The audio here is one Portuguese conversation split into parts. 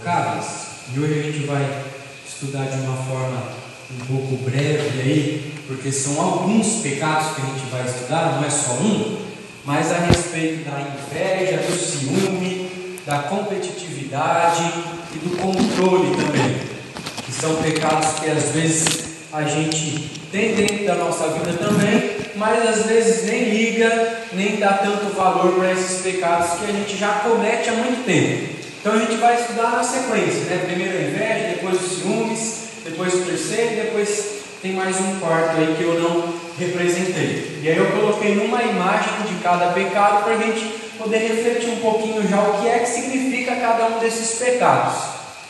intocáveis. E hoje a gente vai estudar de uma forma um pouco breve aí, porque são alguns pecados que a gente vai estudar, não é só um, mas a respeito da inveja, do ciúme, da competitividade e do controle também, que são pecados que às vezes a gente tem dentro da nossa vida também, mas às vezes nem liga, nem dá tanto valor para esses pecados que a gente já comete há muito tempo. Então a gente vai estudar na sequência, né? Primeiro a inveja, depois os ciúmes, depois o terceiro, depois tem mais um quarto aí que eu não representei. E aí eu coloquei uma imagem de cada pecado para a gente poder refletir um pouquinho já o que é que significa cada um desses pecados.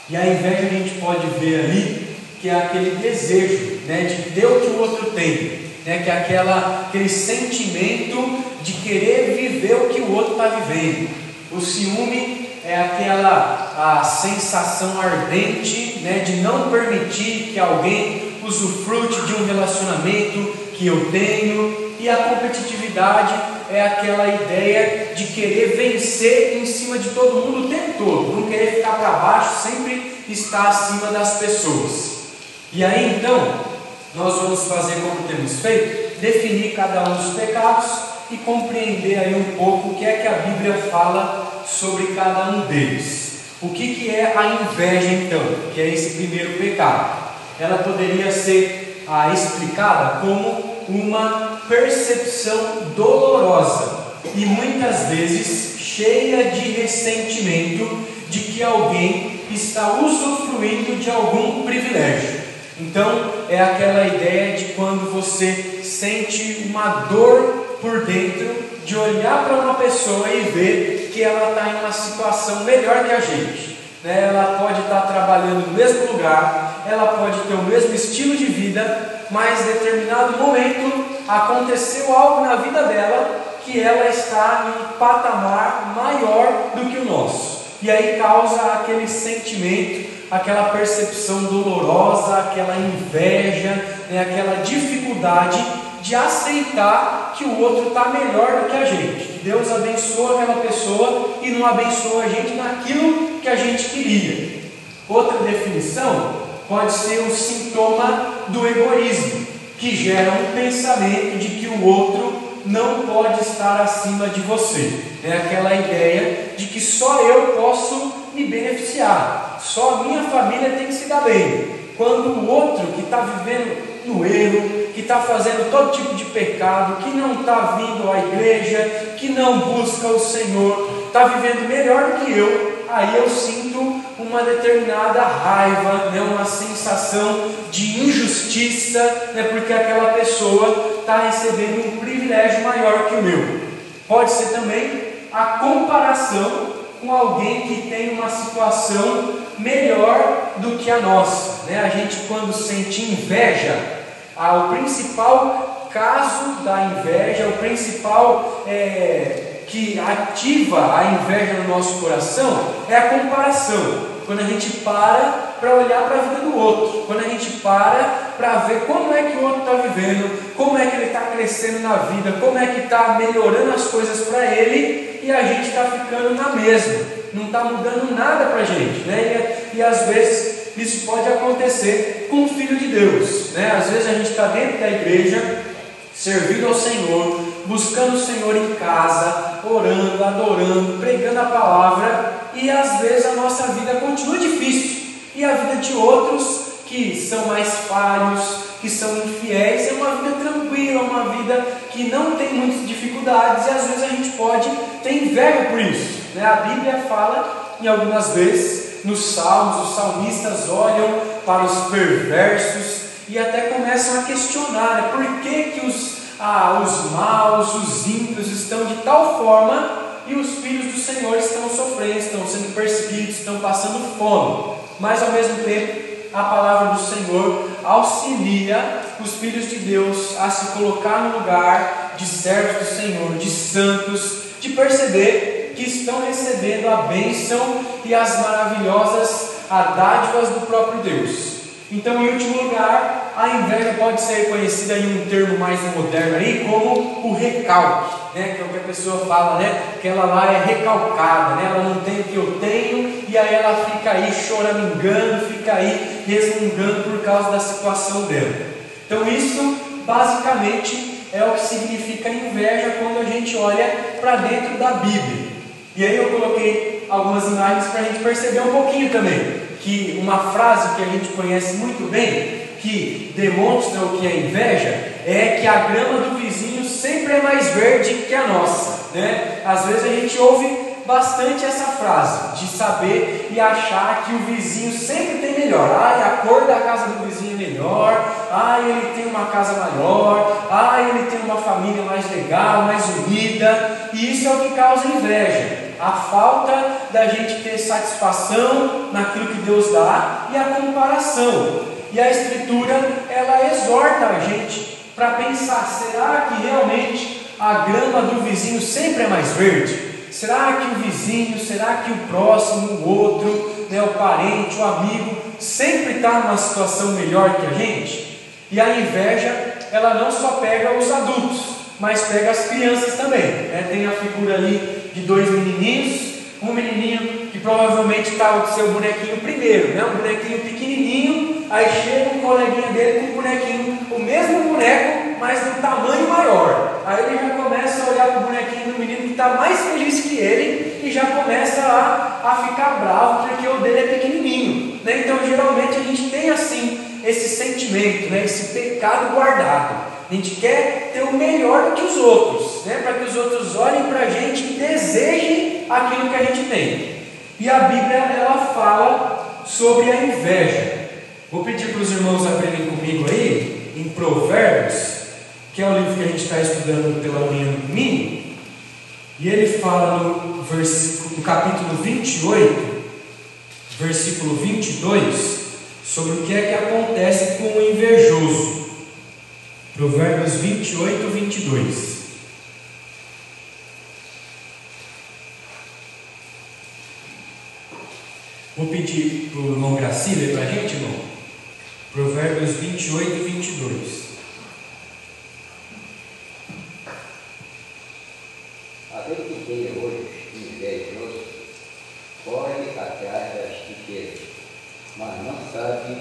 E a inveja a gente pode ver ali que é aquele desejo né, de ter o que o outro tem, né, que é aquela, aquele sentimento de querer viver o que o outro está vivendo. O ciúme é aquela a sensação ardente né, de não permitir que alguém usufrute de um relacionamento que eu tenho, e a competitividade é aquela ideia de querer vencer em cima de todo mundo o tempo todo, não querer ficar para baixo, sempre estar acima das pessoas. E aí então, nós vamos fazer como temos feito, definir cada um dos pecados e compreender aí um pouco o que é que a Bíblia fala sobre cada um deles. O que, que é a inveja então, que é esse primeiro pecado? Ela poderia ser ah, explicada como uma percepção dolorosa e muitas vezes cheia de ressentimento de que alguém está usufruindo de algum privilégio. Então, é aquela ideia de quando você sente uma dor por dentro de olhar para uma pessoa e ver que ela está em uma situação melhor que a gente. Né? Ela pode estar tá trabalhando no mesmo lugar, ela pode ter o mesmo estilo de vida, mas em determinado momento aconteceu algo na vida dela que ela está em um patamar maior do que o nosso. E aí causa aquele sentimento aquela percepção dolorosa, aquela inveja, né, aquela dificuldade de aceitar que o outro está melhor do que a gente. Que Deus abençoa aquela pessoa e não abençoa a gente naquilo que a gente queria. Outra definição pode ser um sintoma do egoísmo, que gera um pensamento de que o outro não pode estar acima de você. É aquela ideia de que só eu posso me beneficiar, só a minha família tem que se dar bem. Quando o outro que está vivendo no erro, que está fazendo todo tipo de pecado, que não está vindo à igreja, que não busca o Senhor, está vivendo melhor que eu, aí eu sinto uma determinada raiva, né, uma sensação de injustiça, né, porque aquela pessoa está recebendo um privilégio maior que o meu. Pode ser também a comparação com alguém que tem uma situação melhor do que a nossa. Né? A gente, quando sente inveja, ah, o principal caso da inveja, o principal é, que ativa a inveja no nosso coração é a comparação. Quando a gente para para olhar para a vida do outro, quando a gente para para ver como é que o outro está vivendo, como é que ele está crescendo na vida, como é que está melhorando as coisas para ele e a gente está ficando na mesma, não está mudando nada para a gente, né? E, e, às vezes isso pode acontecer com o Filho de Deus, né? Às vezes a gente está dentro da igreja, servindo ao Senhor, buscando o Senhor em casa, orando, adorando, pregando a palavra, e às vezes a nossa vida continua difícil, e a vida de outros que são mais falhos, que são infiéis, é uma vida tranquila, uma vida que não tem muitas dificuldades e às vezes a gente pode ter inveja por isso. Né? A Bíblia fala, em algumas vezes, nos salmos, os salmistas olham para os perversos e até começam a questionar né? por que, que os, ah, os maus, os ímpios estão de tal forma e os filhos do Senhor estão sofrendo, estão sendo perseguidos, estão passando fome. Mas ao mesmo tempo, a palavra do Senhor auxilia os filhos de Deus a se colocar no lugar de servos do Senhor, de santos, de perceber que estão recebendo a bênção e as maravilhosas dádivas do próprio Deus. Então, em último lugar, a inveja pode ser conhecida em um termo mais moderno aí como o recalque, né? que é o que a pessoa fala, né? que ela lá é recalcada, né? ela não tem o que eu tenho e aí ela fica aí choramingando, fica aí resmungando por causa da situação dela. Então, isso basicamente é o que significa inveja quando a gente olha para dentro da Bíblia. E aí eu coloquei algumas imagens para a gente perceber um pouquinho também que uma frase que a gente conhece muito bem, que demonstra o que é inveja, é que a grama do vizinho sempre é mais verde que a nossa. Né? Às vezes a gente ouve bastante essa frase, de saber e achar que o vizinho sempre tem melhor. Ai, a cor da casa do vizinho é melhor, ai, ele tem uma casa maior, ai, ele tem uma família mais legal, mais unida, e isso é o que causa inveja a falta da gente ter satisfação naquilo que Deus dá e a comparação. E a Escritura, ela exorta a gente para pensar: será que realmente a grama do vizinho sempre é mais verde? Será que o vizinho, será que o próximo, o outro, né, o parente, o amigo, sempre está numa situação melhor que a gente? E a inveja, ela não só pega os adultos, mas pega as crianças também. Né? Tem a figura ali de dois menininhos, um menininho que provavelmente estava com seu bonequinho primeiro, né? um bonequinho pequenininho, aí chega um coleguinha dele com um bonequinho, o mesmo boneco, mas um tamanho maior. Aí ele já começa a olhar para o bonequinho do menino que está mais feliz que ele e já começa a, a ficar bravo porque o dele é pequenininho. Né? Então geralmente a gente tem assim esse sentimento, né? esse pecado guardado. A gente quer ter o melhor do que os outros, né? para que os outros olhem para a gente e desejem aquilo que a gente tem. E a Bíblia ela fala sobre a inveja. Vou pedir para os irmãos abrirem comigo aí em Provérbios, que é o livro que a gente está estudando pela manhã do domingo. E ele fala no, versículo, no capítulo 28, versículo 22, sobre o que é que acontece com o invejoso. Provérbios 28, 22. Vou pedir para o irmão Graci para a gente, irmão. Provérbios 28, 22. Aquele que tem olhos invejosos corre atrás das riquezas, mas não sabe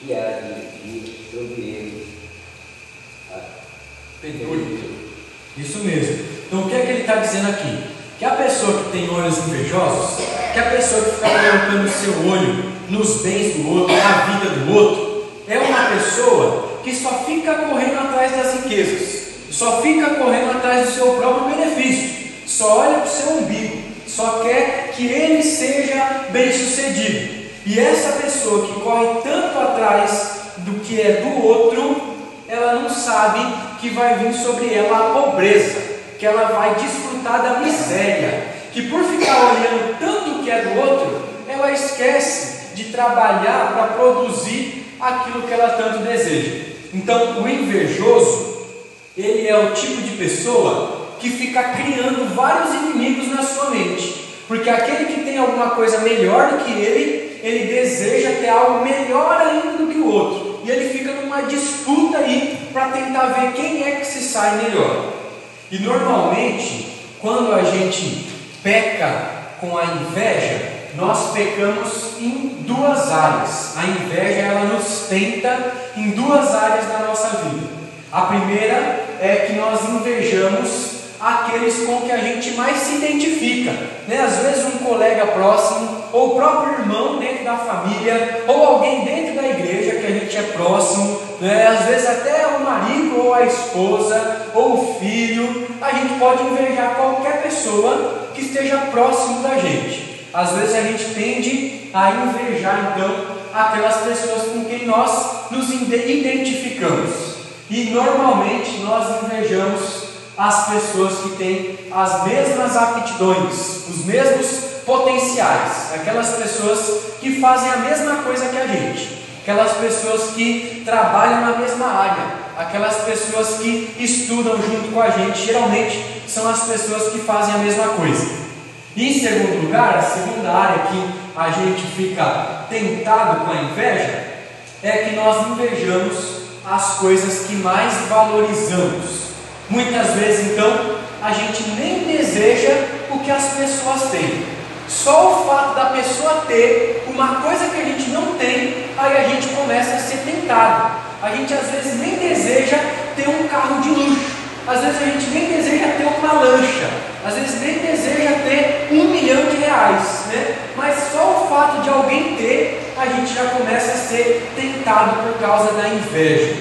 que há de vir sobre ele Pedulho. Isso mesmo. Então o que é que ele está dizendo aqui? Que a pessoa que tem olhos invejosos, que a pessoa que fica colocando o seu olho nos bens do outro, na vida do outro, é uma pessoa que só fica correndo atrás das riquezas, só fica correndo atrás do seu próprio benefício, só olha para o seu umbigo, só quer que ele seja bem sucedido. E essa pessoa que corre tanto atrás do que é do outro, ela não sabe que vai vir sobre ela a pobreza, que ela vai desfrutar da miséria, que por ficar olhando tanto o que é do outro, ela esquece de trabalhar para produzir aquilo que ela tanto deseja. Então, o invejoso, ele é o tipo de pessoa que fica criando vários inimigos na sua mente, porque aquele que tem alguma coisa melhor do que ele, ele deseja ter algo melhor ainda do que o outro e ele fica numa disputa aí para tentar ver quem é que se sai melhor. E normalmente, quando a gente peca com a inveja, nós pecamos em duas áreas. A inveja ela nos tenta em duas áreas da nossa vida. A primeira é que nós invejamos aqueles com que a gente mais se identifica. Né? Às vezes um colega próximo, ou o próprio irmão dentro da família, ou alguém dentro da igreja que a gente é próximo, né? às vezes até o marido ou a esposa, ou o filho, a gente pode invejar qualquer pessoa que esteja próximo da gente. Às vezes a gente tende a invejar então aquelas pessoas com quem nós nos identificamos. E normalmente nós invejamos as pessoas que têm as mesmas aptidões, os mesmos potenciais, aquelas pessoas que fazem a mesma coisa que a gente, aquelas pessoas que trabalham na mesma área, aquelas pessoas que estudam junto com a gente, geralmente são as pessoas que fazem a mesma coisa. E em segundo lugar, a segunda área que a gente fica tentado com a inveja é que nós invejamos as coisas que mais valorizamos. Muitas vezes, então, a gente nem deseja o que as pessoas têm. Só o fato da pessoa ter uma coisa que a gente não tem, aí a gente começa a ser tentado. A gente às vezes nem deseja ter um carro de luxo, às vezes a gente nem deseja ter uma lancha, às vezes nem deseja ter um milhão de reais, né? mas só o fato de alguém ter, a gente já começa a ser tentado por causa da inveja.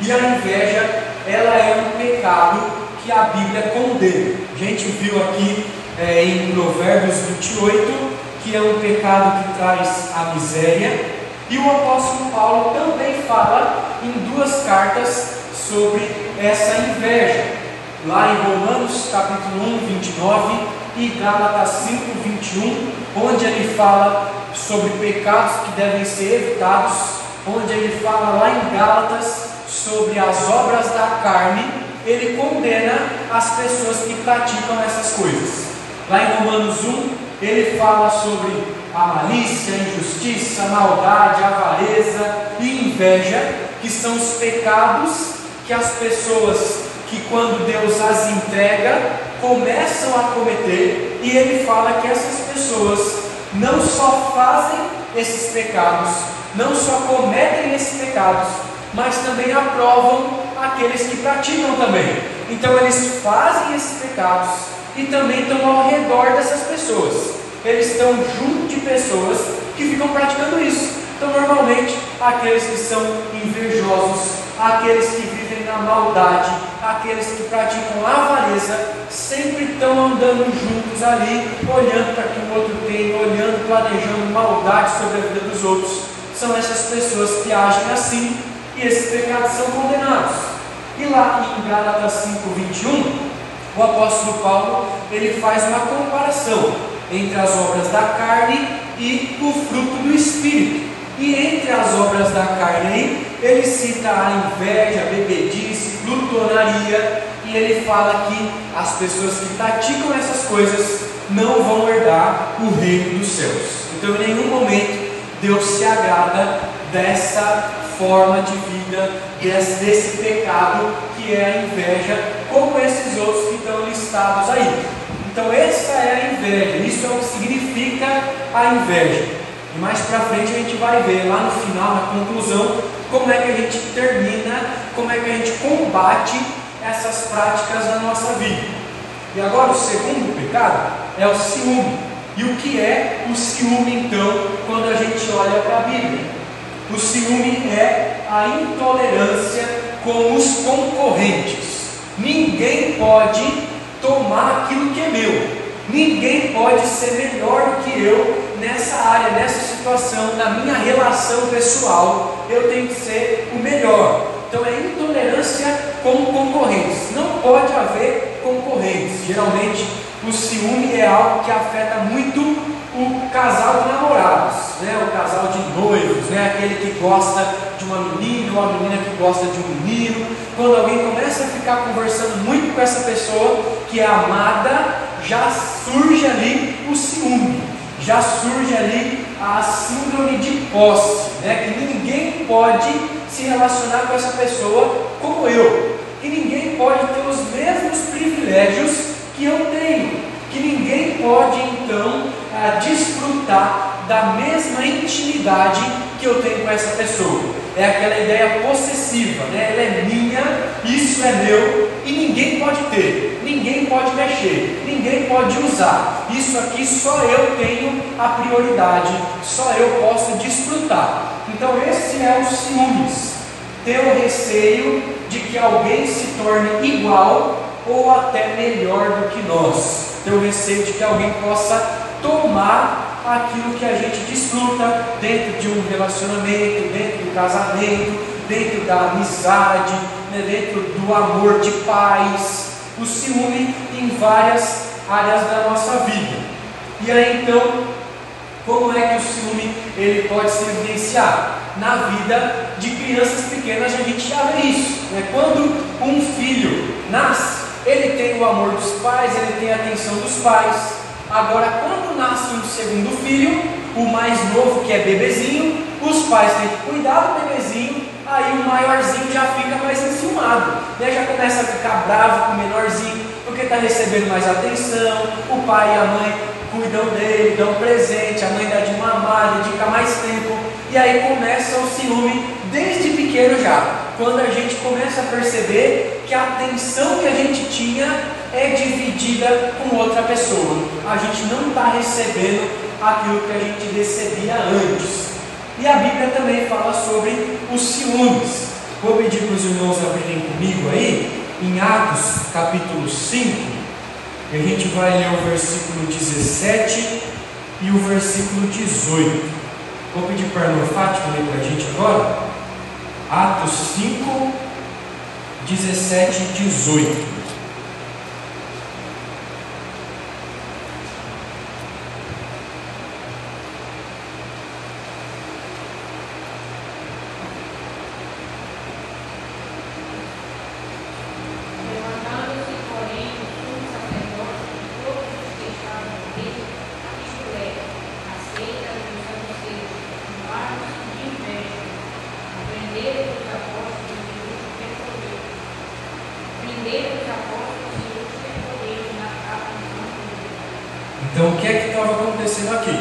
E a inveja, ela é um pecado que a Bíblia condena. A gente viu aqui é, em Provérbios 28 que é um pecado que traz a miséria, e o apóstolo Paulo também fala em duas cartas sobre essa inveja. Lá em Romanos capítulo 1, 29 e Gálatas 5, 21, onde ele fala sobre pecados que devem ser evitados, onde ele fala lá em Gálatas sobre as obras da carne, ele condena as pessoas que praticam essas coisas. Lá em Romanos 1, ele fala sobre a malícia, a injustiça, a maldade, a avareza e inveja, que são os pecados que as pessoas que quando Deus as entrega começam a cometer, e ele fala que essas pessoas não só fazem esses pecados, não só cometem esses pecados, mas também aprovam aqueles que praticam também. Então eles fazem esses pecados e também estão ao redor dessas pessoas. Eles estão junto de pessoas que ficam praticando isso. Então, normalmente, aqueles que são invejosos, aqueles que vivem na maldade, aqueles que praticam avareza, sempre estão andando juntos ali, olhando para que o outro tem, olhando, planejando maldade sobre a vida dos outros. São essas pessoas que agem assim e esses pecados são condenados. E lá em Gálatas 5:21, o apóstolo Paulo ele faz uma comparação entre as obras da carne e o fruto do espírito. E entre as obras da carne, ele cita a inveja, a bebedice, glutonaria, e ele fala que as pessoas que praticam essas coisas não vão herdar o reino dos céus. Então, em nenhum momento, Deus se agrada dessa forma de vida, desse, desse pecado que é a inveja, como esses outros que estão listados aí. Então, essa é a inveja, isso é o que significa a inveja. E mais para frente a gente vai ver lá no final, na conclusão, como é que a gente termina, como é que a gente combate essas práticas na nossa vida. E agora o segundo pecado é o ciúme. E o que é o ciúme então, quando a gente olha para a Bíblia? O ciúme é a intolerância com os concorrentes. Ninguém pode tomar aquilo que é meu. Ninguém pode ser melhor do que eu nessa área, nessa situação, na minha relação pessoal, eu tenho que ser o melhor. Então é intolerância com concorrentes. Não pode haver concorrentes. Geralmente o ciúme é algo que afeta muito o casal de namorados, né? o casal de noivos, né? aquele que gosta de uma menina ou a menina que gosta de um menino. Quando alguém começa a ficar conversando muito com essa pessoa que é amada, já surge ali o ciúme já surge ali a síndrome de posse, né? que ninguém pode se relacionar com essa pessoa como eu, que ninguém pode ter os mesmos privilégios que eu tenho, que ninguém pode então ah, desfrutar da mesma intimidade que eu tenho com essa pessoa. É aquela ideia possessiva, né? ela é minha, isso é meu e ninguém pode ter, ninguém pode mexer, ninguém pode usar. Isso aqui só eu tenho a prioridade, só eu posso desfrutar. Então, esse é o ciúmes, ter o receio de que alguém se torne igual ou até melhor do que nós, ter o receio de que alguém possa tomar aquilo que a gente desfruta dentro de um relacionamento, dentro do casamento, dentro da amizade, né, dentro do amor de paz, o ciúme em várias áreas da nossa vida. E aí então, como é que o ciúme ele pode se evidenciar? Na vida de crianças pequenas a gente já vê isso. Né? Quando um filho nasce, ele tem o amor dos pais, ele tem a atenção dos pais, Agora, quando nasce um segundo filho, o mais novo, que é bebezinho, os pais têm que cuidar do bebezinho, aí o maiorzinho já fica mais enciumado, né? já começa a ficar bravo com o menorzinho, porque está recebendo mais atenção, o pai e a mãe cuidam dele, dão presente, a mãe dá de mamar, dedica mais tempo, e aí começa o ciúme desde pequeno já, quando a gente começa a perceber que a atenção que a gente tinha é dividida com outra pessoa, a gente não está recebendo aquilo que a gente recebia antes. E a Bíblia também fala sobre os ciúmes. Vou pedir para os irmãos abrirem comigo aí, em Atos capítulo 5, e a gente vai ler o versículo 17 e o versículo 18. Vou pedir para a Norfática ler para a gente agora. Atos 5, 17 e 18. Então, o que é que estava acontecendo aqui?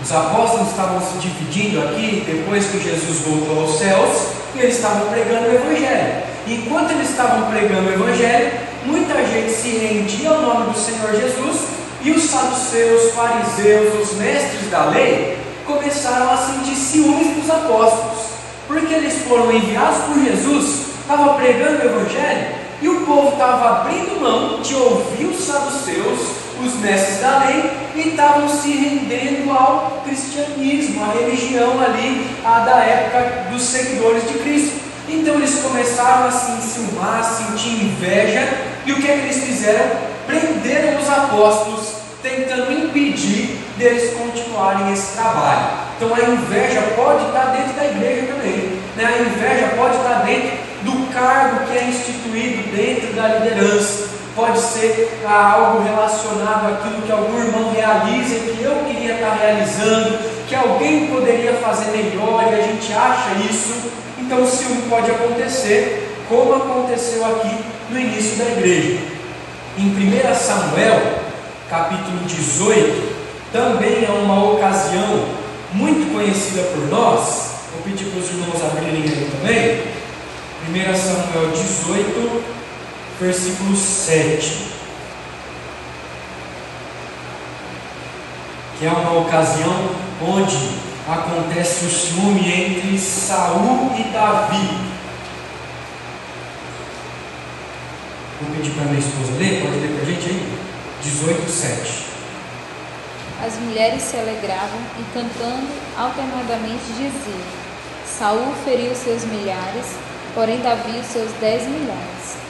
Os apóstolos estavam se dividindo aqui depois que Jesus voltou aos céus e eles estavam pregando o Evangelho. Enquanto eles estavam pregando o Evangelho, muita gente se rendia ao nome do Senhor Jesus e os saduceus, fariseus, os mestres da lei começaram a sentir ciúmes dos apóstolos, porque eles foram enviados por Jesus, estavam pregando o Evangelho e o povo estava abrindo mão de ouvir os saduceus os mestres da lei e estavam se rendendo ao cristianismo, à religião ali a da época dos seguidores de Cristo. Então eles começaram a se enciumar, a sentir inveja, e o que é que eles fizeram? Prenderam os apóstolos, tentando impedir deles continuarem esse trabalho. Então a inveja pode estar dentro da igreja também, né? a inveja pode estar dentro do cargo que é instituído dentro da liderança pode ser algo relacionado àquilo que algum irmão realiza e que eu queria estar realizando, que alguém poderia fazer melhor e a gente acha isso. Então o ciúme pode acontecer, como aconteceu aqui no início da igreja. Em 1 Samuel, capítulo 18, também é uma ocasião muito conhecida por nós. Vou pedir para os irmãos abrirem aí também. 1 Samuel 18, versículo 7. Que é uma ocasião onde acontece o ciúme entre Saul e Davi. Vou pedir para minha esposa ler, pode ler para a gente aí? 18, 7. As mulheres se alegravam e cantando alternadamente diziam: Saul feriu seus milhares, porém Davi os seus dez milhares.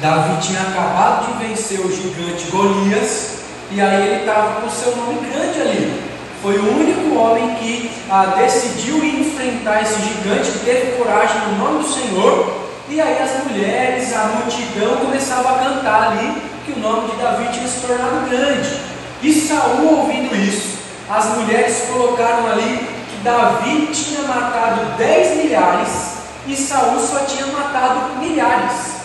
Davi tinha acabado de vencer o gigante Golias e aí ele estava com o seu nome grande ali. Foi o único homem que ah, decidiu enfrentar esse gigante, que teve coragem no nome do Senhor. E aí as mulheres, a multidão começava a cantar ali que o nome de Davi tinha se tornado grande. E Saul ouvindo isso, as mulheres colocaram ali que Davi tinha matado 10 milhares e Saul só tinha matado milhares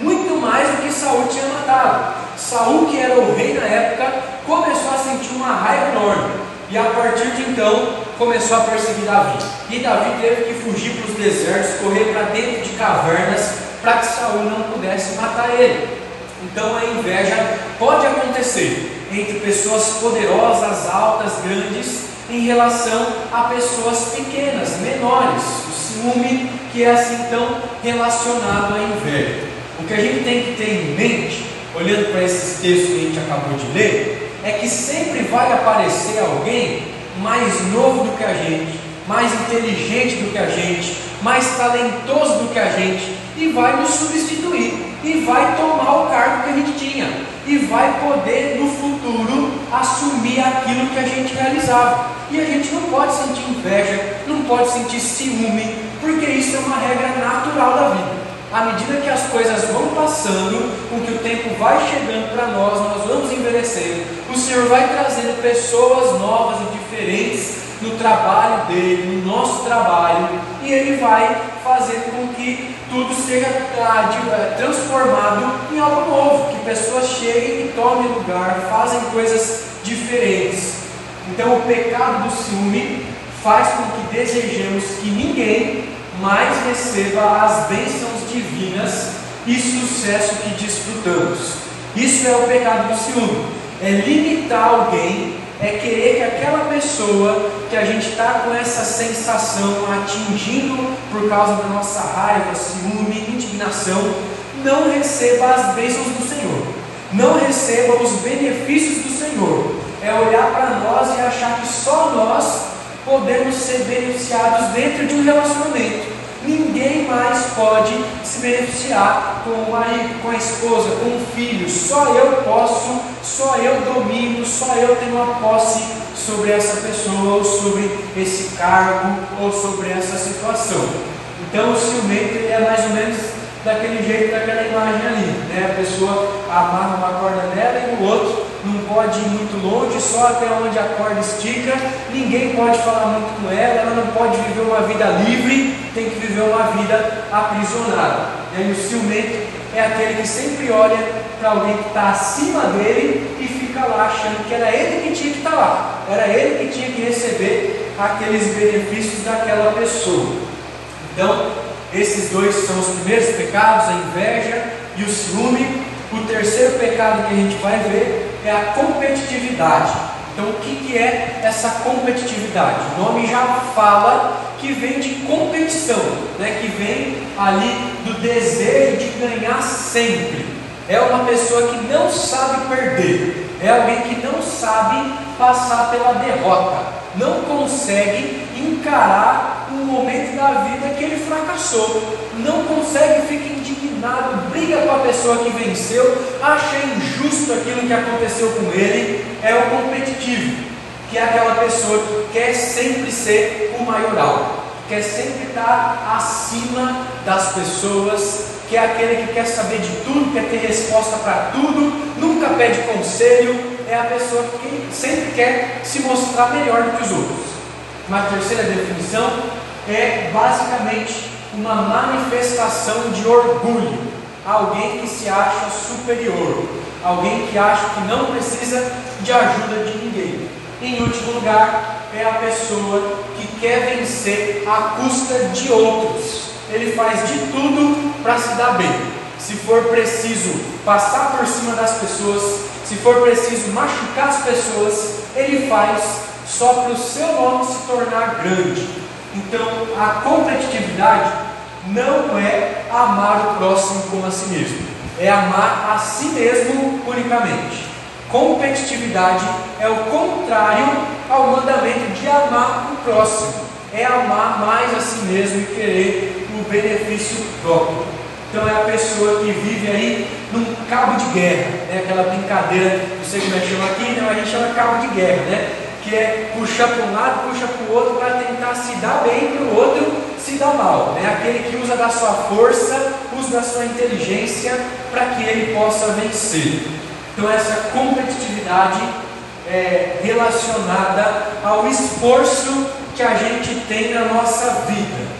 muito mais do que Saul tinha matado. Saul, que era o rei na época, começou a sentir uma raiva enorme. E a partir de então começou a perseguir Davi. E Davi teve que fugir para os desertos, correr para dentro de cavernas, para que Saul não pudesse matar ele. Então a inveja pode acontecer entre pessoas poderosas, altas, grandes, em relação a pessoas pequenas, menores. O ciúme que é assim tão relacionado à inveja. Que a gente tem que ter em mente, olhando para esses textos que a gente acabou de ler, é que sempre vai aparecer alguém mais novo do que a gente, mais inteligente do que a gente, mais talentoso do que a gente, e vai nos substituir, e vai tomar o cargo que a gente tinha, e vai poder no futuro assumir aquilo que a gente realizava. E a gente não pode sentir inveja, não pode sentir ciúme, porque isso é uma regra natural da vida. À medida que as coisas vão passando, com que o tempo vai chegando para nós, nós vamos envelhecendo, o Senhor vai trazendo pessoas novas e diferentes no trabalho dele, no nosso trabalho, e ele vai fazer com que tudo seja eh, transformado em algo novo, que pessoas cheguem e tomem lugar, fazem coisas diferentes. Então o pecado do ciúme faz com que desejemos que ninguém mais receba as bênçãos divinas e sucesso que desfrutamos. Isso é o pecado do ciúme. É limitar alguém, é querer que aquela pessoa que a gente está com essa sensação atingindo por causa da nossa raiva, ciúme, indignação, não receba as bênçãos do Senhor, não receba os benefícios do Senhor. É olhar para nós e achar que só nós podemos ser beneficiados dentro de um relacionamento. Ninguém mais pode se beneficiar com o marido, com a esposa, com o filho. Só eu posso, só eu domino, só eu tenho a posse sobre essa pessoa, ou sobre esse cargo, ou sobre essa situação. Então o ciumento é mais ou menos daquele jeito, daquela imagem ali. Né? A pessoa amarra uma corda nela e no outro pode ir muito longe, só até onde a corda estica, ninguém pode falar muito com ela, ela não pode viver uma vida livre, tem que viver uma vida aprisionada. E o ciumento é aquele que sempre olha para alguém que está acima dele e fica lá achando que era ele que tinha que estar tá lá, era ele que tinha que receber aqueles benefícios daquela pessoa. Então, esses dois são os primeiros pecados, a inveja e o ciúme. O terceiro pecado que a gente vai ver é a competitividade. Então, o que, que é essa competitividade? O nome já fala que vem de competição, né? que vem ali do desejo de ganhar sempre. É uma pessoa que não sabe perder, é alguém que não sabe passar pela derrota, não consegue encarar um momento da vida que ele fracassou, não consegue, fica indignado, briga com a pessoa que venceu, acha injusto aquilo que aconteceu com ele, é o competitivo, que é aquela pessoa que quer sempre ser o maioral, quer sempre estar acima das pessoas, que é aquele que quer saber de tudo, quer ter resposta para tudo, nunca pede conselho, é a pessoa que sempre quer se mostrar melhor do que os outros. Uma terceira definição é basicamente uma manifestação de orgulho, alguém que se acha superior, alguém que acha que não precisa de ajuda de ninguém. Em último lugar, é a pessoa que quer vencer à custa de outros. Ele faz de tudo para se dar bem. Se for preciso passar por cima das pessoas, se for preciso machucar as pessoas, ele faz só para o seu nome se tornar grande. Então, a competitividade não é amar o próximo como a si mesmo, é amar a si mesmo unicamente. Competitividade é o contrário ao mandamento de amar o próximo, é amar mais a si mesmo e querer o benefício próprio. Então é a pessoa que vive aí num cabo de guerra, né? aquela brincadeira, não sei como é que chama aqui, não, a gente chama cabo de guerra, né? Que é puxar para um lado, puxa para o outro para tentar se dar bem para o outro se dar mal. Né? Aquele que usa da sua força, usa da sua inteligência para que ele possa vencer. Então essa competitividade é relacionada ao esforço que a gente tem na nossa vida.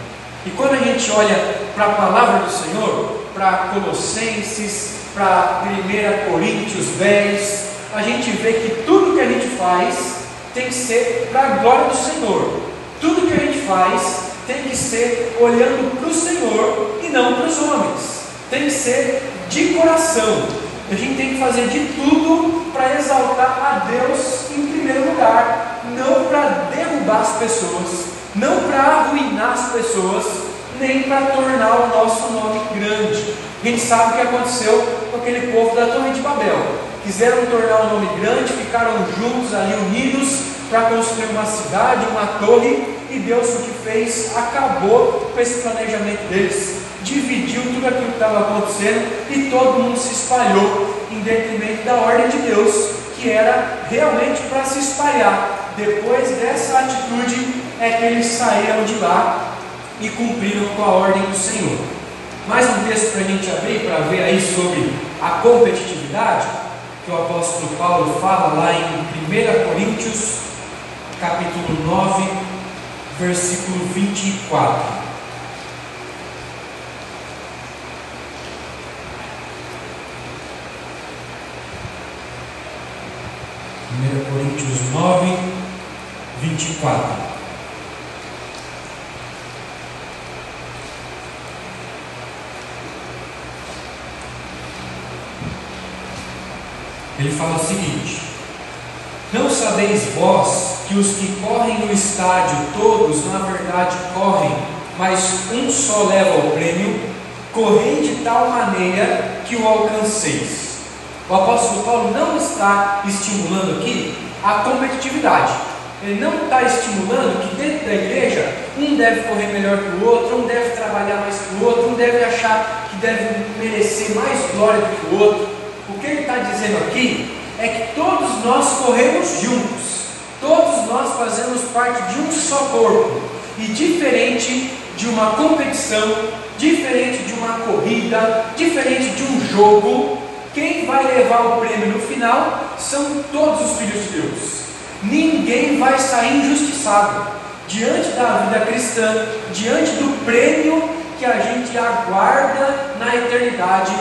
E quando a gente olha para a palavra do Senhor, para Colossenses, para 1 Coríntios 10, a gente vê que tudo que a gente faz tem que ser para a glória do Senhor. Tudo que a gente faz tem que ser olhando para o Senhor e não para os homens. Tem que ser de coração. A gente tem que fazer de tudo para exaltar a Deus em primeiro lugar, não para derrubar as pessoas, não para arruinar as pessoas, nem para tornar o nosso nome grande. A gente sabe o que aconteceu com aquele povo da Torre de Babel quiseram tornar o nome grande, ficaram juntos ali unidos para construir uma cidade, uma torre, e Deus o que fez, acabou com esse planejamento deles, dividiu tudo aquilo que estava acontecendo e todo mundo se espalhou em detrimento da ordem de Deus, que era realmente para se espalhar. Depois dessa atitude é que eles saíram de lá e cumpriram com a ordem do Senhor. mais um texto para a gente abrir para ver aí sobre a competitividade, o apóstolo Paulo fala lá em 1 Coríntios, capítulo 9, versículo 24. 1 Coríntios 9, 24. Ele fala o seguinte: Não sabeis vós que os que correm no estádio, todos na verdade correm, mas um só leva o prêmio? Correi de tal maneira que o alcanceis. O apóstolo Paulo não está estimulando aqui a competitividade. Ele não está estimulando que dentro da igreja um deve correr melhor que o outro, um deve trabalhar mais que o outro, um deve achar que deve merecer mais glória do que o outro. O que ele está dizendo aqui é que todos nós corremos juntos, todos nós fazemos parte de um só corpo, e diferente de uma competição, diferente de uma corrida, diferente de um jogo, quem vai levar o prêmio no final são todos os filhos de Deus. Ninguém vai sair injustiçado diante da vida cristã, diante do prêmio que a gente aguarda na eternidade.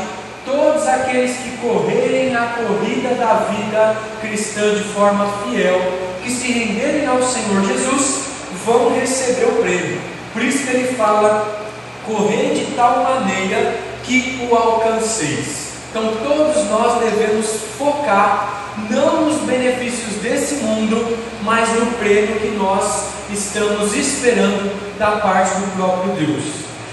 Todos aqueles que correrem na corrida da vida cristã de forma fiel, que se renderem ao Senhor Jesus, vão receber o prêmio. Por isso que ele fala: correr de tal maneira que o alcanceis. Então todos nós devemos focar não nos benefícios desse mundo, mas no prêmio que nós estamos esperando da parte do próprio Deus.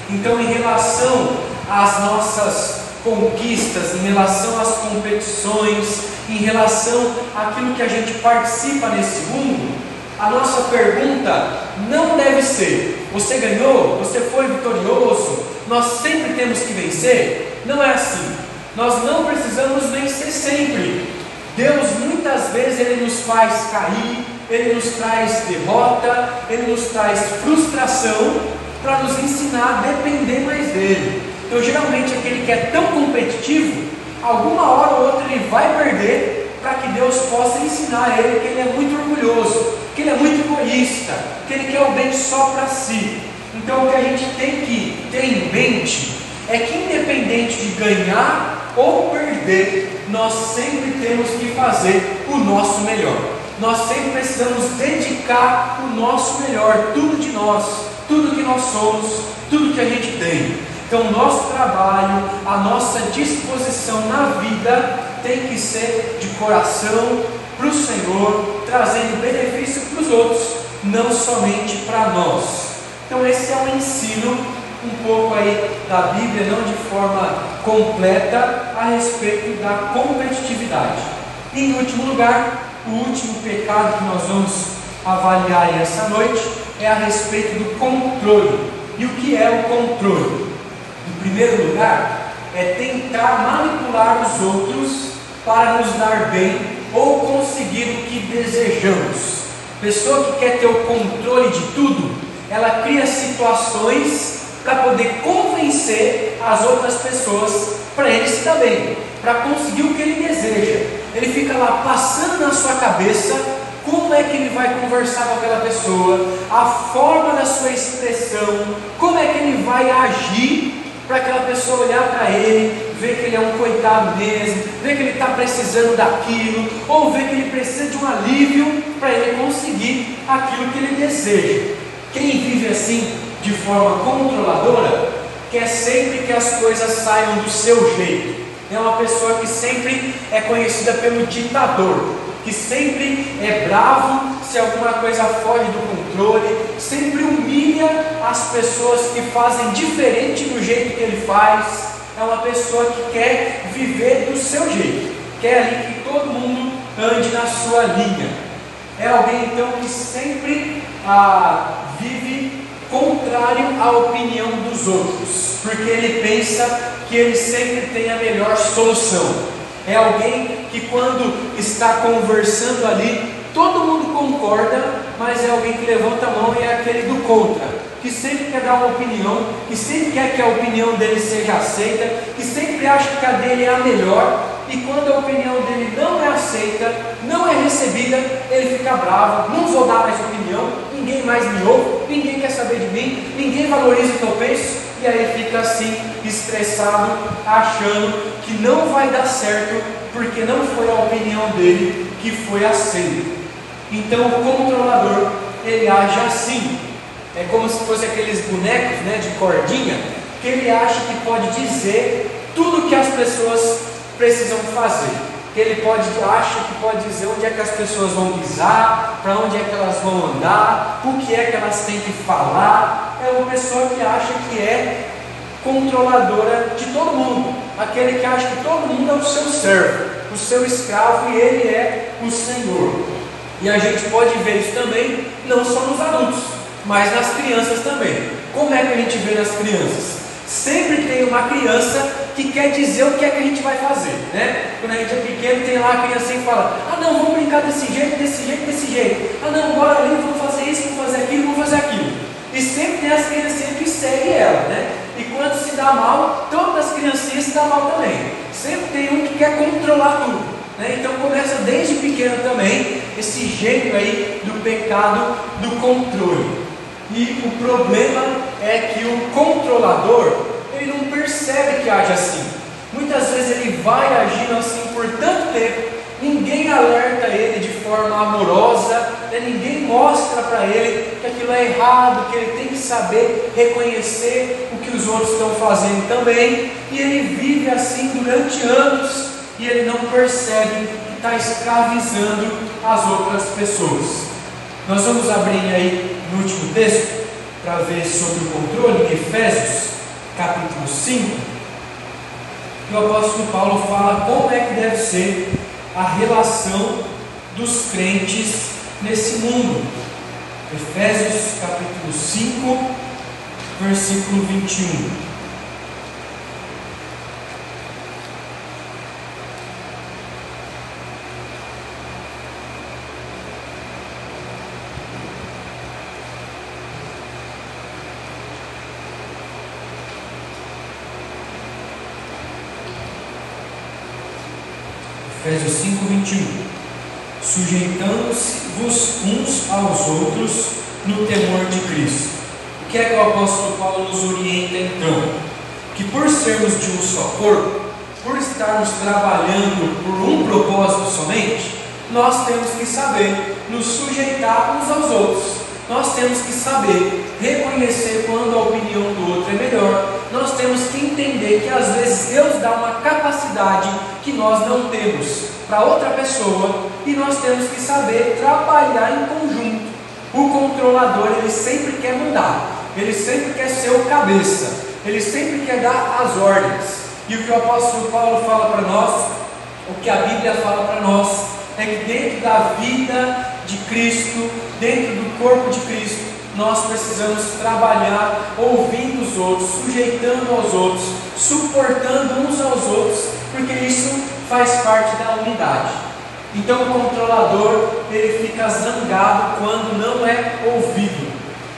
Então, em relação às nossas conquistas, em relação às competições, em relação àquilo que a gente participa nesse mundo, a nossa pergunta não deve ser: você ganhou? Você foi vitorioso? Nós sempre temos que vencer? Não é assim. Nós não precisamos vencer sempre. Deus muitas vezes ele nos faz cair, ele nos traz derrota, ele nos traz frustração para nos ensinar a depender mais dele. Então, geralmente, aquele que é tão competitivo, alguma hora ou outra ele vai perder para que Deus possa ensinar a ele que ele é muito orgulhoso, que ele é muito egoísta, que ele quer o bem só para si. Então, o que a gente tem que ter em mente é que, independente de ganhar ou perder, nós sempre temos que fazer o nosso melhor. Nós sempre precisamos dedicar o nosso melhor, tudo de nós, tudo que nós somos, tudo que a gente tem. Então, nosso trabalho, a nossa disposição na vida tem que ser de coração para o Senhor, trazendo benefício para os outros, não somente para nós. Então, esse é um ensino um pouco aí da Bíblia, não de forma completa, a respeito da competitividade. E em último lugar, o último pecado que nós vamos avaliar essa noite é a respeito do controle. E o que é o controle? Primeiro lugar, é tentar manipular os outros para nos dar bem ou conseguir o que desejamos. Pessoa que quer ter o controle de tudo, ela cria situações para poder convencer as outras pessoas para ele se dar bem, para conseguir o que ele deseja. Ele fica lá passando na sua cabeça como é que ele vai conversar com aquela pessoa, a forma da sua expressão, como é que ele vai agir para aquela pessoa olhar para ele, ver que ele é um coitado mesmo, ver que ele está precisando daquilo, ou ver que ele precisa de um alívio para ele conseguir aquilo que ele deseja. Quem vive assim de forma controladora, quer sempre que as coisas saiam do seu jeito. É uma pessoa que sempre é conhecida pelo ditador, que sempre é bravo se alguma coisa foge do controle, sempre humilha as pessoas que fazem diferente do jeito que ele faz. É uma pessoa que quer viver do seu jeito, quer ali que todo mundo ande na sua linha. É alguém então que sempre ah, vive contrário à opinião dos outros, porque ele pensa que ele sempre tem a melhor solução. É alguém que, quando está conversando ali, todo mundo concorda, mas é alguém que levanta a mão e é aquele do contra. que sempre quer dar uma opinião, que sempre quer que a opinião dele seja aceita, que sempre acha que a dele é a melhor, e quando a opinião dele não é aceita, não é recebida, ele fica bravo, não vou dar mais opinião, ninguém mais me ouve, ninguém quer saber de mim, ninguém valoriza o que eu penso, e aí fica assim, estressado, achando que não vai dar certo, porque não foi a opinião dele que foi aceita. Então o controlador, ele age assim, é como se fosse aqueles bonecos né, de cordinha, que ele acha que pode dizer tudo que as pessoas precisam fazer. Que ele pode, acha que pode dizer onde é que as pessoas vão pisar, para onde é que elas vão andar, o que é que elas têm que falar. É uma pessoa que acha que é controladora de todo mundo, aquele que acha que todo mundo é o seu servo, o seu escravo e ele é o Senhor. E a gente pode ver isso também, não só nos adultos, mas nas crianças também. Como é que a gente vê nas crianças? Sempre tem uma criança que quer dizer o que é que a gente vai fazer, né? Quando a gente é pequeno, tem lá a criança que fala: Ah, não, vamos brincar desse jeito, desse jeito, desse jeito. Ah, não, bora ali, vamos fazer isso, vamos fazer aquilo, vamos fazer aquilo. E sempre tem as criancinhas que seguem ela, né? E quando se dá mal, todas as criancinhas se dão mal também. Sempre tem um que quer controlar tudo. Né? Então começa desde pequeno também esse jeito aí do pecado do controle. E o problema é que o controlador, ele não percebe que age assim. Muitas vezes ele vai agindo assim por tanto tempo, ninguém alerta ele de forma amorosa, né? ninguém mostra para ele que aquilo é errado, que ele tem que saber reconhecer o que os outros estão fazendo também, e ele vive assim durante anos e ele não percebe que está escravizando as outras pessoas. Nós vamos abrir aí no último texto para ver sobre o controle, em Efésios, capítulo 5, que o apóstolo Paulo fala como é que deve ser a relação dos crentes nesse mundo. Efésios capítulo 5, versículo 21. Efésios 5, 21. Sujeitando-vos uns aos outros no temor de Cristo. O que é que o apóstolo Paulo nos orienta então? Que por sermos de um só corpo, por estarmos trabalhando por um propósito somente, nós temos que saber nos sujeitar uns aos outros. Nós temos que saber reconhecer quando a opinião do outro é melhor. Nós temos que entender que às vezes Deus dá uma capacidade que nós não temos para outra pessoa e nós temos que saber trabalhar em conjunto. O controlador, ele sempre quer mudar, ele sempre quer ser o cabeça, ele sempre quer dar as ordens. E o que o apóstolo Paulo fala para nós, o que a Bíblia fala para nós, é que dentro da vida de Cristo, dentro do corpo de Cristo, nós precisamos trabalhar ouvindo os outros, sujeitando aos outros, suportando uns aos outros, porque isso faz parte da unidade. Então o controlador ele fica zangado quando não é ouvido.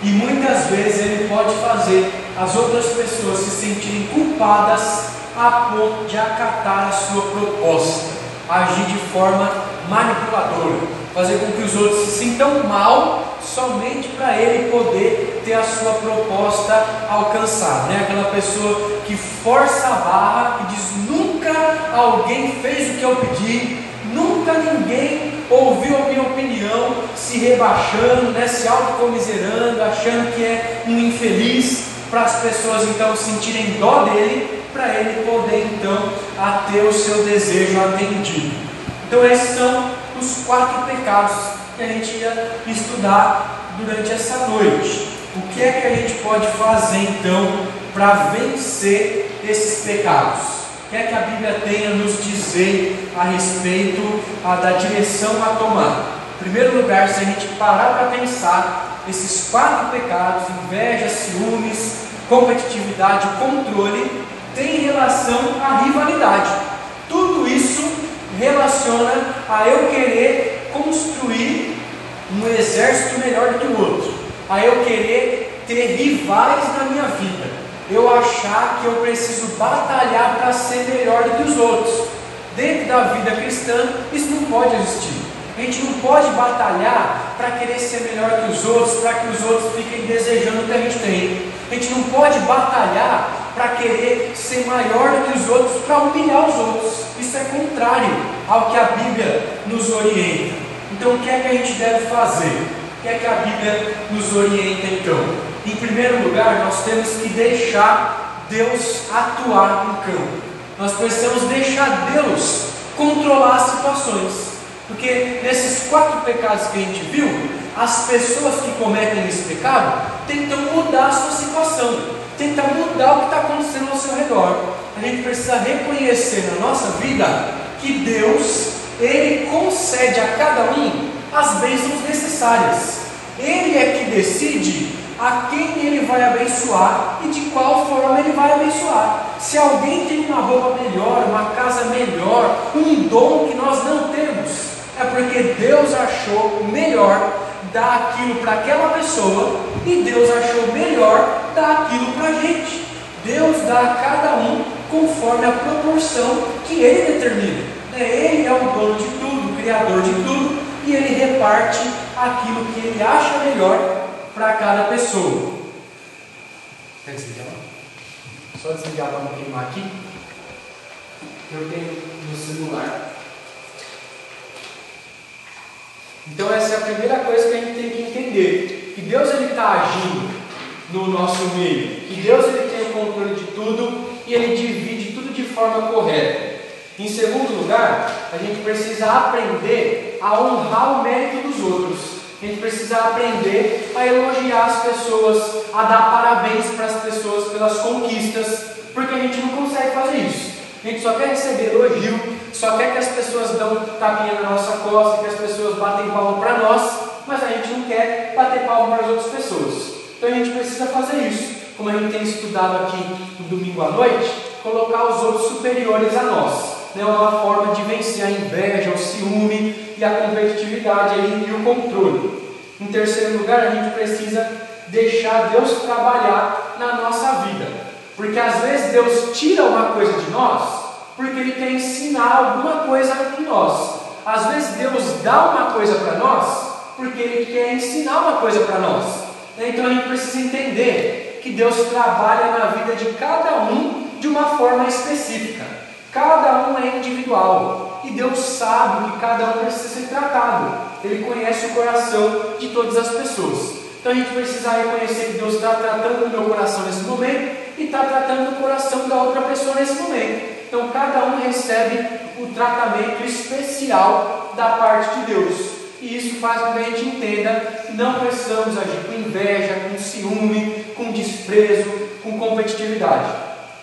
E muitas vezes ele pode fazer as outras pessoas se sentirem culpadas a ponto de acatar a sua proposta, agir de forma manipuladora, fazer com que os outros se sintam mal somente para ele poder ter a sua proposta alcançada. Né? Aquela pessoa que força a barra e diz: nunca alguém fez o que eu pedi, nunca ninguém ouviu a minha opinião, se rebaixando, né? se autocomiserando, achando que é um infeliz, para as pessoas então sentirem dó dele, para ele poder então ter o seu desejo atendido. Então esses são os quatro pecados que a gente ia estudar durante essa noite. O que é que a gente pode fazer então para vencer esses pecados? O que é que a Bíblia tem a nos dizer a respeito a, da direção a tomar? Em primeiro lugar, se a gente parar para pensar, esses quatro pecados, inveja, ciúmes, competitividade, controle, tem relação à rivalidade. Relaciona a eu querer construir um exército melhor do que o outro, a eu querer ter rivais na minha vida, eu achar que eu preciso batalhar para ser melhor do que os outros. Dentro da vida cristã, isso não pode existir. A gente não pode batalhar para querer ser melhor que os outros, para que os outros fiquem desejando o que a gente tem. A gente não pode batalhar para querer ser maior que os outros, para humilhar os outros. Isso é contrário ao que a Bíblia nos orienta. Então, o que é que a gente deve fazer? O que é que a Bíblia nos orienta então? Em primeiro lugar, nós temos que deixar Deus atuar no campo. Nós precisamos deixar Deus controlar as situações. Porque nesses quatro pecados que a gente viu, as pessoas que cometem esse pecado tentam mudar a sua situação, tentam mudar o que está acontecendo ao seu redor. A gente precisa reconhecer na nossa vida que Deus, Ele concede a cada um as bênçãos necessárias. Ele é que decide a quem ele vai abençoar e de qual forma ele vai abençoar. Se alguém tem uma roupa melhor, uma casa melhor, um dom que nós não temos, é porque Deus achou melhor dar aquilo para aquela pessoa e Deus achou melhor dar aquilo para a gente. Deus dá a cada um conforme a proporção que Ele determina. Né? Ele é o dono de tudo, o criador de tudo, e Ele reparte aquilo que Ele acha melhor para cada pessoa. Quer desligar? Só desligar para não queimar aqui. Eu tenho no celular. Então essa é a primeira coisa que a gente tem que entender, que Deus ele está agindo no nosso meio, que Deus ele tem o controle de tudo e ele divide tudo de forma correta. Em segundo lugar, a gente precisa aprender a honrar o mérito dos outros. A gente precisa aprender a elogiar as pessoas, a dar parabéns para as pessoas pelas conquistas, porque a gente não consegue fazer isso. A gente só quer receber elogio, só quer que as pessoas dão tapinha na nossa costa, que as pessoas batem palma para nós, mas a gente não quer bater palma para as outras pessoas. Então a gente precisa fazer isso, como a gente tem estudado aqui no domingo à noite, colocar os outros superiores a nós. É uma forma de vencer a inveja, o ciúme e a competitividade e o controle. Em terceiro lugar, a gente precisa deixar Deus trabalhar na nossa vida. Porque às vezes Deus tira uma coisa de nós porque Ele quer ensinar alguma coisa em nós. Às vezes Deus dá uma coisa para nós porque Ele quer ensinar uma coisa para nós. Então a gente precisa entender que Deus trabalha na vida de cada um de uma forma específica. Cada um é individual e Deus sabe que cada um precisa ser tratado. Ele conhece o coração de todas as pessoas. Então a gente precisa reconhecer que Deus está tratando o meu coração nesse momento e está tratando o coração da outra pessoa nesse momento. Então cada um recebe o tratamento especial da parte de Deus. E isso faz com que a gente entenda que não precisamos agir com inveja, com ciúme, com desprezo, com competitividade.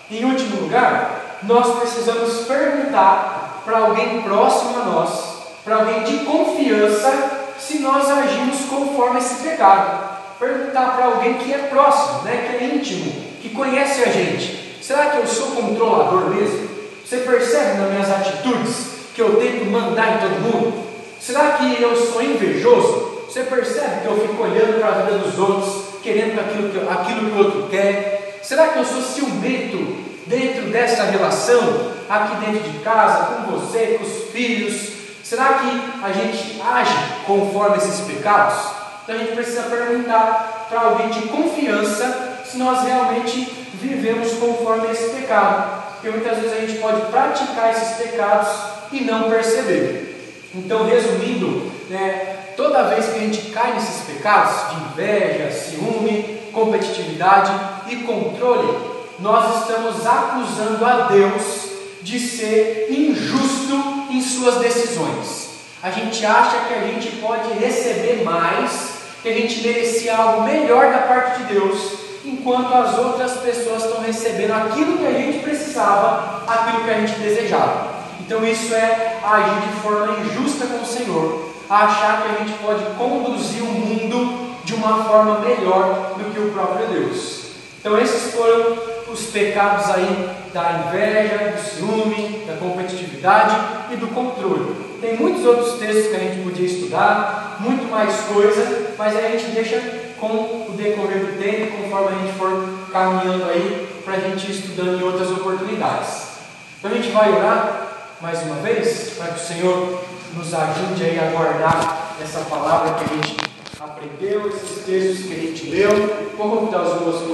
Em último lugar, nós precisamos perguntar para alguém próximo a nós, para alguém de confiança, se nós agimos conforme esse pecado. Perguntar para alguém que é próximo, né, que é íntimo, que conhece a gente. Será que eu sou controlador mesmo? Você percebe nas minhas atitudes que eu tento mandar em todo mundo? Será que eu sou invejoso? Você percebe que eu fico olhando para a vida dos outros, querendo aquilo que, aquilo que o outro quer? Será que eu sou ciumento dentro dessa relação, aqui dentro de casa, com você, com os filhos? Será que a gente age conforme esses pecados? Então a gente precisa perguntar para alguém de confiança se nós realmente vivemos conforme esse pecado. Porque muitas vezes a gente pode praticar esses pecados e não perceber. Então, resumindo, né, toda vez que a gente cai nesses pecados de inveja, ciúme, competitividade e controle, nós estamos acusando a Deus de ser injusto em suas decisões. A gente acha que a gente pode receber mais, que a gente merecia algo melhor da parte de Deus, enquanto as outras pessoas estão recebendo aquilo que a gente precisava, aquilo que a gente desejava. Então isso é agir de forma injusta com o Senhor, achar que a gente pode conduzir o mundo de uma forma melhor do que o próprio Deus. Então esses foram os pecados aí da inveja, do ciúme, da competitividade e do controle. Tem muitos outros textos que a gente podia estudar, muito mais coisa, mas a gente deixa com o decorrer do tempo, conforme a gente for caminhando aí, para a gente ir estudando em outras oportunidades. Então a gente vai orar mais uma vez, para que o Senhor nos ajude aí a guardar essa palavra que a gente aprendeu, esses textos que a gente leu. Vou convidar os irmãos